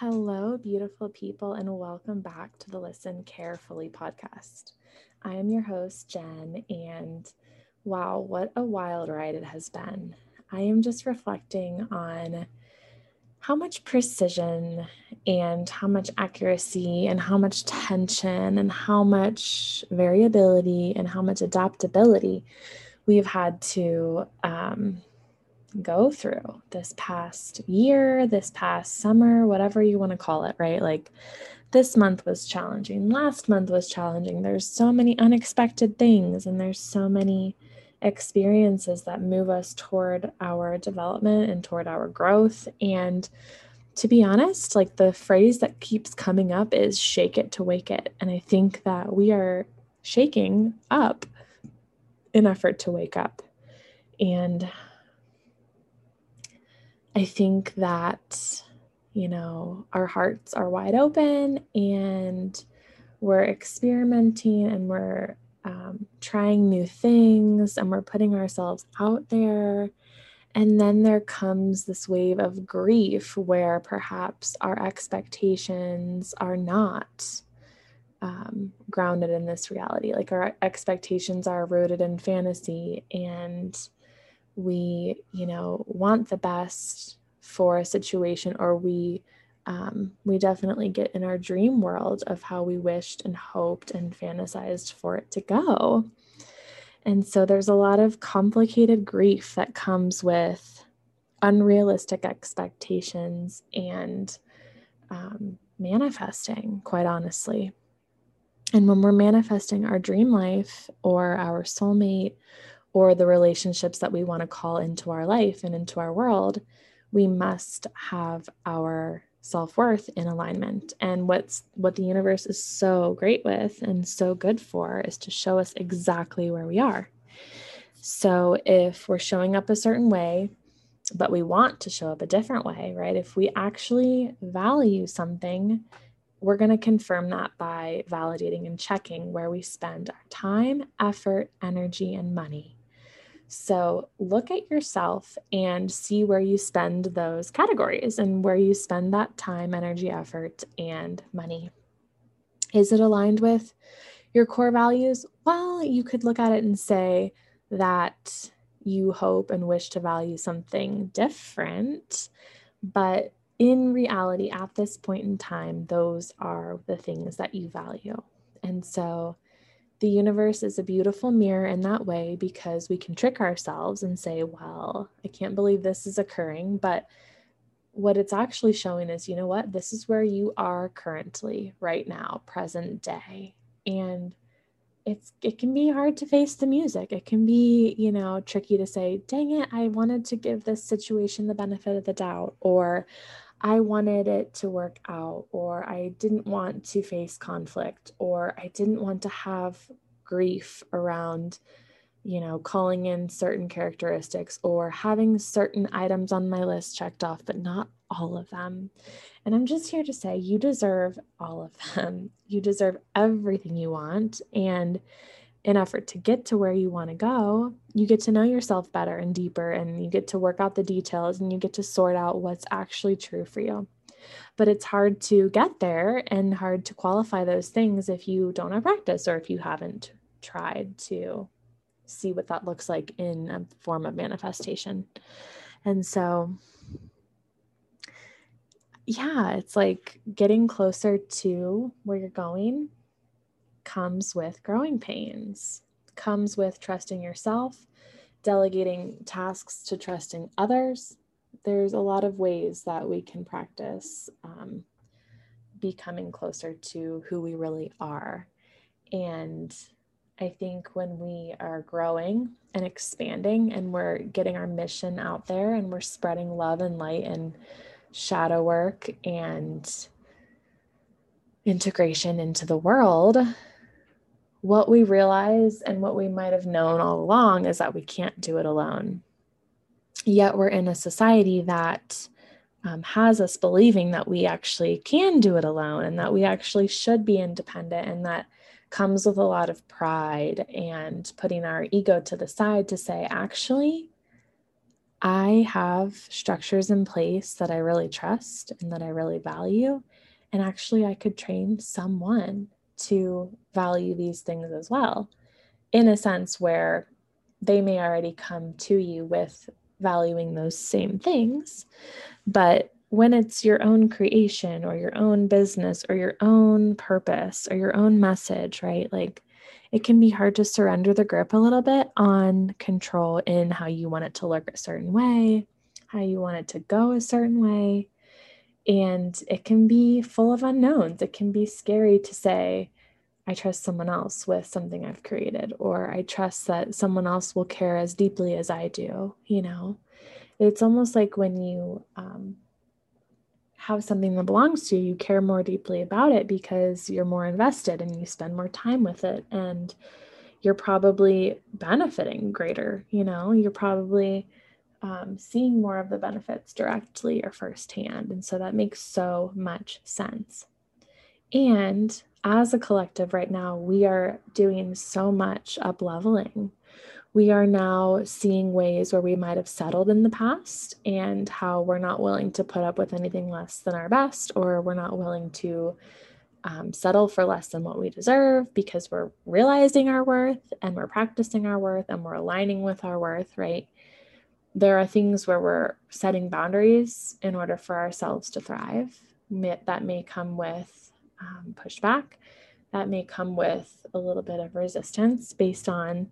Hello, beautiful people, and welcome back to the Listen Carefully podcast. I am your host, Jen, and wow, what a wild ride it has been. I am just reflecting on how much precision and how much accuracy and how much tension and how much variability and how much adaptability we've had to um, go through this past year, this past summer, whatever you want to call it, right? Like this month was challenging, last month was challenging. There's so many unexpected things, and there's so many experiences that move us toward our development and toward our growth. And to be honest, like the phrase that keeps coming up is shake it to wake it. And I think that we are shaking up in effort to wake up. And I think that, you know, our hearts are wide open and we're experimenting and we're um, trying new things and we're putting ourselves out there. And then there comes this wave of grief where perhaps our expectations are not um, grounded in this reality. Like our expectations are rooted in fantasy and we, you know, want the best for a situation or we um, we definitely get in our dream world of how we wished and hoped and fantasized for it to go. And so there's a lot of complicated grief that comes with unrealistic expectations and um, manifesting, quite honestly. And when we're manifesting our dream life or our soulmate or the relationships that we want to call into our life and into our world, we must have our self-worth in alignment. And what's what the universe is so great with and so good for is to show us exactly where we are. So if we're showing up a certain way but we want to show up a different way right? If we actually value something we're going to confirm that by validating and checking where we spend our time effort energy and money so look at yourself and see where you spend those categories and where you spend that time, energy, effort, and money. Is it aligned with your core values? Well, you could look at it and say that you hope and wish to value something different. But in reality, at this point in time, those are the things that you value. And so the universe is a beautiful mirror in that way because we can trick ourselves and say, well, I can't believe this is occurring. But what it's actually showing is, you know what? This is where you are currently, right now, present day. And it's it can be hard to face the music. It can be, you know, tricky to say, dang it, I wanted to give this situation the benefit of the doubt, or I wanted it to work out, or I didn't want to face conflict, or I didn't want to have grief around, you know, calling in certain characteristics or having certain items on my list checked off, but not all of them. And I'm just here to say you deserve all of them. You deserve everything you want. And in effort to get to where you want to go, you get to know yourself better and deeper, and you get to work out the details and you get to sort out what's actually true for you. But it's hard to get there and hard to qualify those things if you don't have practice or if you haven't tried to see what that looks like in a form of manifestation. And so, yeah, it's like getting closer to where you're going comes with growing pains, comes with trusting yourself, delegating tasks to trusting others. There's a lot of ways that we can practice um, becoming closer to who we really are. And I think when we are growing and expanding and we're getting our mission out there and we're spreading love and light and shadow work and integration into the world, what we realize and what we might have known all along is that we can't do it alone. Yet we're in a society that um, has us believing that we actually can do it alone and that we actually should be independent and that comes with a lot of pride and putting our ego to the side to say, actually, I have structures in place that I really trust and that I really value. And actually, I could train someone to value these things as well, in a sense where they may already come to you with valuing those same things. But when it's your own creation or your own business or your own purpose or your own message, right? Like it can be hard to surrender the grip a little bit on control in how you want it to look a certain way, how you want it to go a certain way. And it can be full of unknowns. It can be scary to say, I trust someone else with something I've created, or I trust that someone else will care as deeply as I do. You know, it's almost like when you um, have something that belongs to you, you care more deeply about it because you're more invested and you spend more time with it. And you're probably benefiting greater, you know, you're probably um, seeing more of the benefits directly or firsthand. And so that makes so much sense. And as a collective right now, we are doing so much up leveling we are now seeing ways where we might have settled in the past and how we're not willing to put up with anything less than our best, or we're not willing to um, settle for less than what we deserve because we're realizing our worth and we're practicing our worth and we're aligning with our worth, right? There are things where we're setting boundaries in order for ourselves to thrive. That may come with um, pushback, that may come with a little bit of resistance based on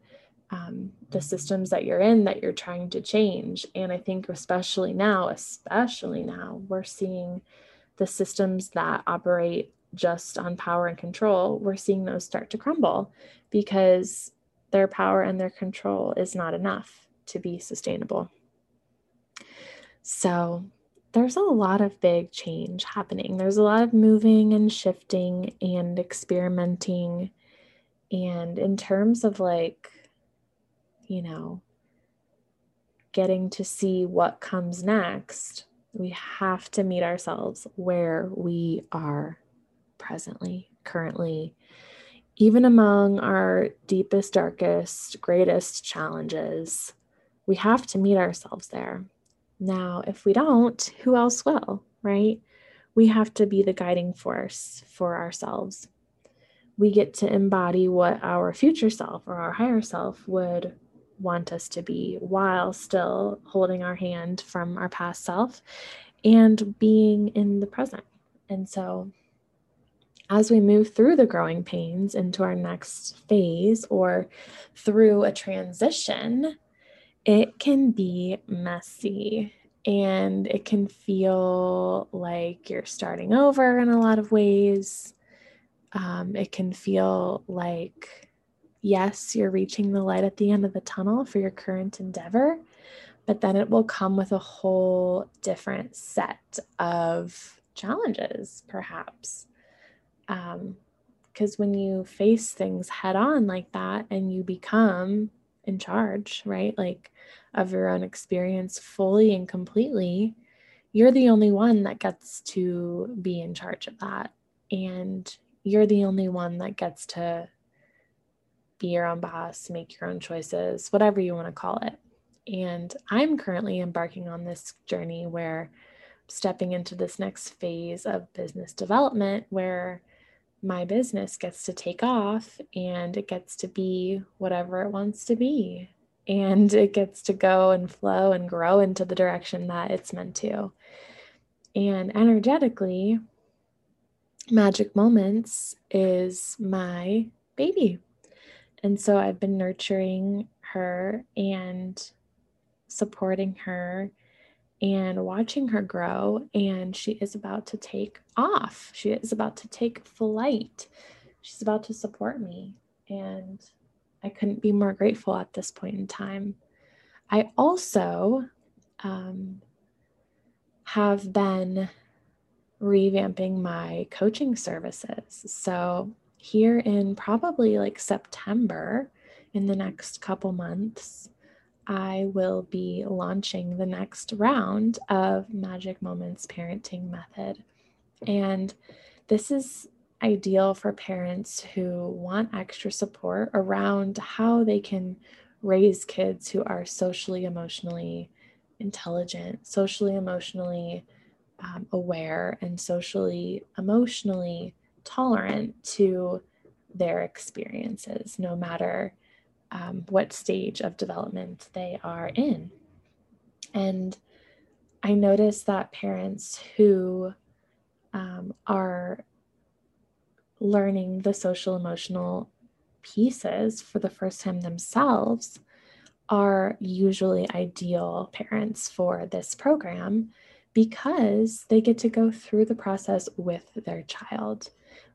um, the systems that you're in that you're trying to change. And I think, especially now, especially now, we're seeing the systems that operate just on power and control, we're seeing those start to crumble because their power and their control is not enough to be sustainable. So, there's a lot of big change happening. There's a lot of moving and shifting and experimenting. And in terms of like you know, getting to see what comes next, we have to meet ourselves where we are presently, currently, even among our deepest, darkest, greatest challenges. We have to meet ourselves there. Now, if we don't, who else will, right? We have to be the guiding force for ourselves. We get to embody what our future self or our higher self would want us to be while still holding our hand from our past self and being in the present. And so, as we move through the growing pains into our next phase or through a transition, it can be messy and it can feel like you're starting over in a lot of ways. Um, it can feel like yes, you're reaching the light at the end of the tunnel for your current endeavor, but then it will come with a whole different set of challenges, perhaps. Because um, when you face things head on like that and you become in charge, right? Like of your own experience fully and completely, you're the only one that gets to be in charge of that. And you're the only one that gets to be your own boss, make your own choices, whatever you want to call it. And I'm currently embarking on this journey where I'm stepping into this next phase of business development where my business gets to take off and it gets to be whatever it wants to be. And it gets to go and flow and grow into the direction that it's meant to. And energetically, Magic Moments is my baby. And so I've been nurturing her and supporting her and watching her grow. And she is about to take off. She is about to take flight. She's about to support me. And I couldn't be more grateful at this point in time. I also um, have been revamping my coaching services. So here in probably like September, in the next couple months, I will be launching the next round of Magic Moments Parenting Method. And this is ideal for parents who want extra support around how they can raise kids who are socially, emotionally, intelligent, socially, emotionally um, aware, and socially, emotionally tolerant to their experiences, no matter um, what stage of development they are in. And I notice that parents who um, are learning the social emotional pieces for the first time themselves are usually ideal parents for this program because they get to go through the process with their child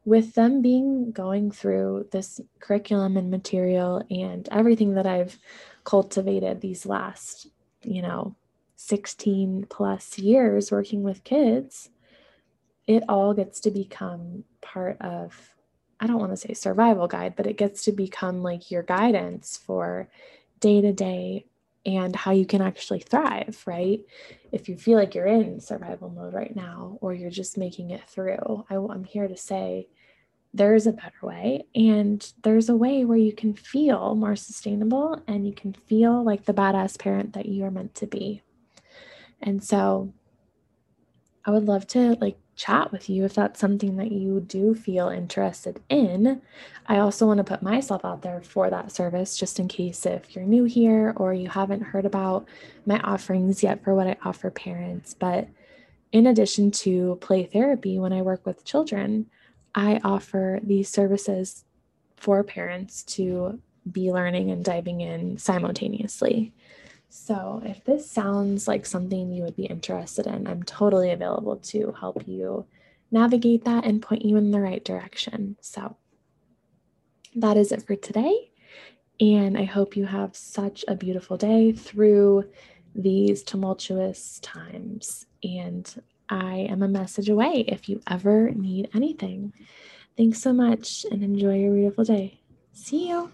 with them being going through this curriculum and material and everything that I've cultivated these last, you know, 16 plus years working with kids, it all gets to become part of, I don't want to say survival guide, but it gets to become like your guidance for day to day and how you can actually thrive, right? If you feel like you're in survival mode right now or you're just making it through, I, am here to say there's a better way and there's a way where you can feel more sustainable and you can feel like the badass parent that you are meant to be and so i would love to like chat with you if that's something that you do feel interested in i also want to put myself out there for that service just in case if you're new here or you haven't heard about my offerings yet for what i offer parents but in addition to play therapy when i work with children I offer these services for parents to be learning and diving in simultaneously. So, if this sounds like something you would be interested in, I'm totally available to help you navigate that and point you in the right direction. So, that is it for today. And I hope you have such a beautiful day through these tumultuous times. And I am a message away if you ever need anything. Thanks so much and enjoy your beautiful day. See you.